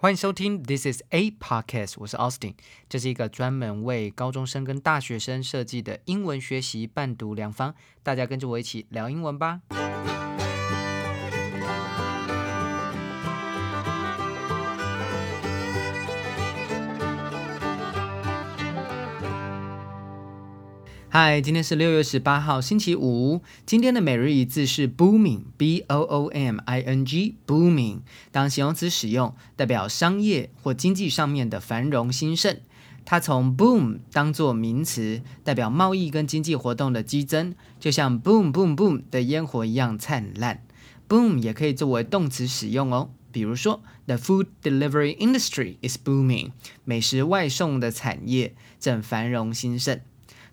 欢迎收听 This is a podcast，我是 Austin，这是一个专门为高中生跟大学生设计的英文学习伴读良方，大家跟着我一起聊英文吧。嗨，今天是六月十八号，星期五。今天的每日一字是 booming，b o o m i n g，booming。当形容词使用，代表商业或经济上面的繁荣兴盛。它从 boom 当做名词，代表贸易跟经济活动的激增，就像 boom boom boom 的烟火一样灿烂。boom 也可以作为动词使用哦，比如说 the food delivery industry is booming，美食外送的产业正繁荣兴盛。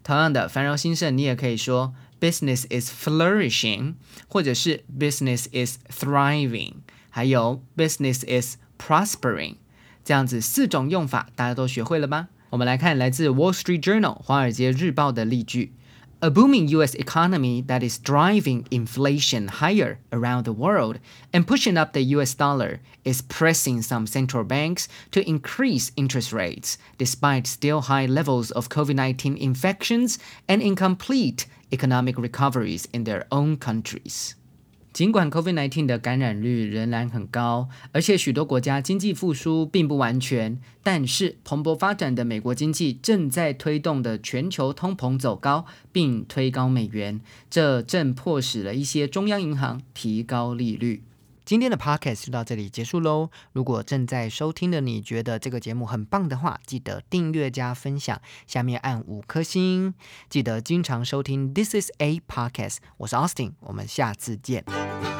同样的，繁荣兴盛，你也可以说 business is flourishing，或者是 business is thriving，还有 business is prospering，这样子四种用法，大家都学会了吗？我们来看来自 Wall Street Journal 华尔街日报的例句。A booming U.S. economy that is driving inflation higher around the world and pushing up the U.S. dollar is pressing some central banks to increase interest rates, despite still high levels of COVID 19 infections and incomplete economic recoveries in their own countries. 尽管 COVID-19 的感染率仍然很高，而且许多国家经济复苏并不完全，但是蓬勃发展的美国经济正在推动的全球通膨走高，并推高美元，这正迫使了一些中央银行提高利率。今天的 podcast 就到这里结束喽。如果正在收听的你觉得这个节目很棒的话，记得订阅加分享，下面按五颗星。记得经常收听 This is a podcast，我是 Austin，我们下次见。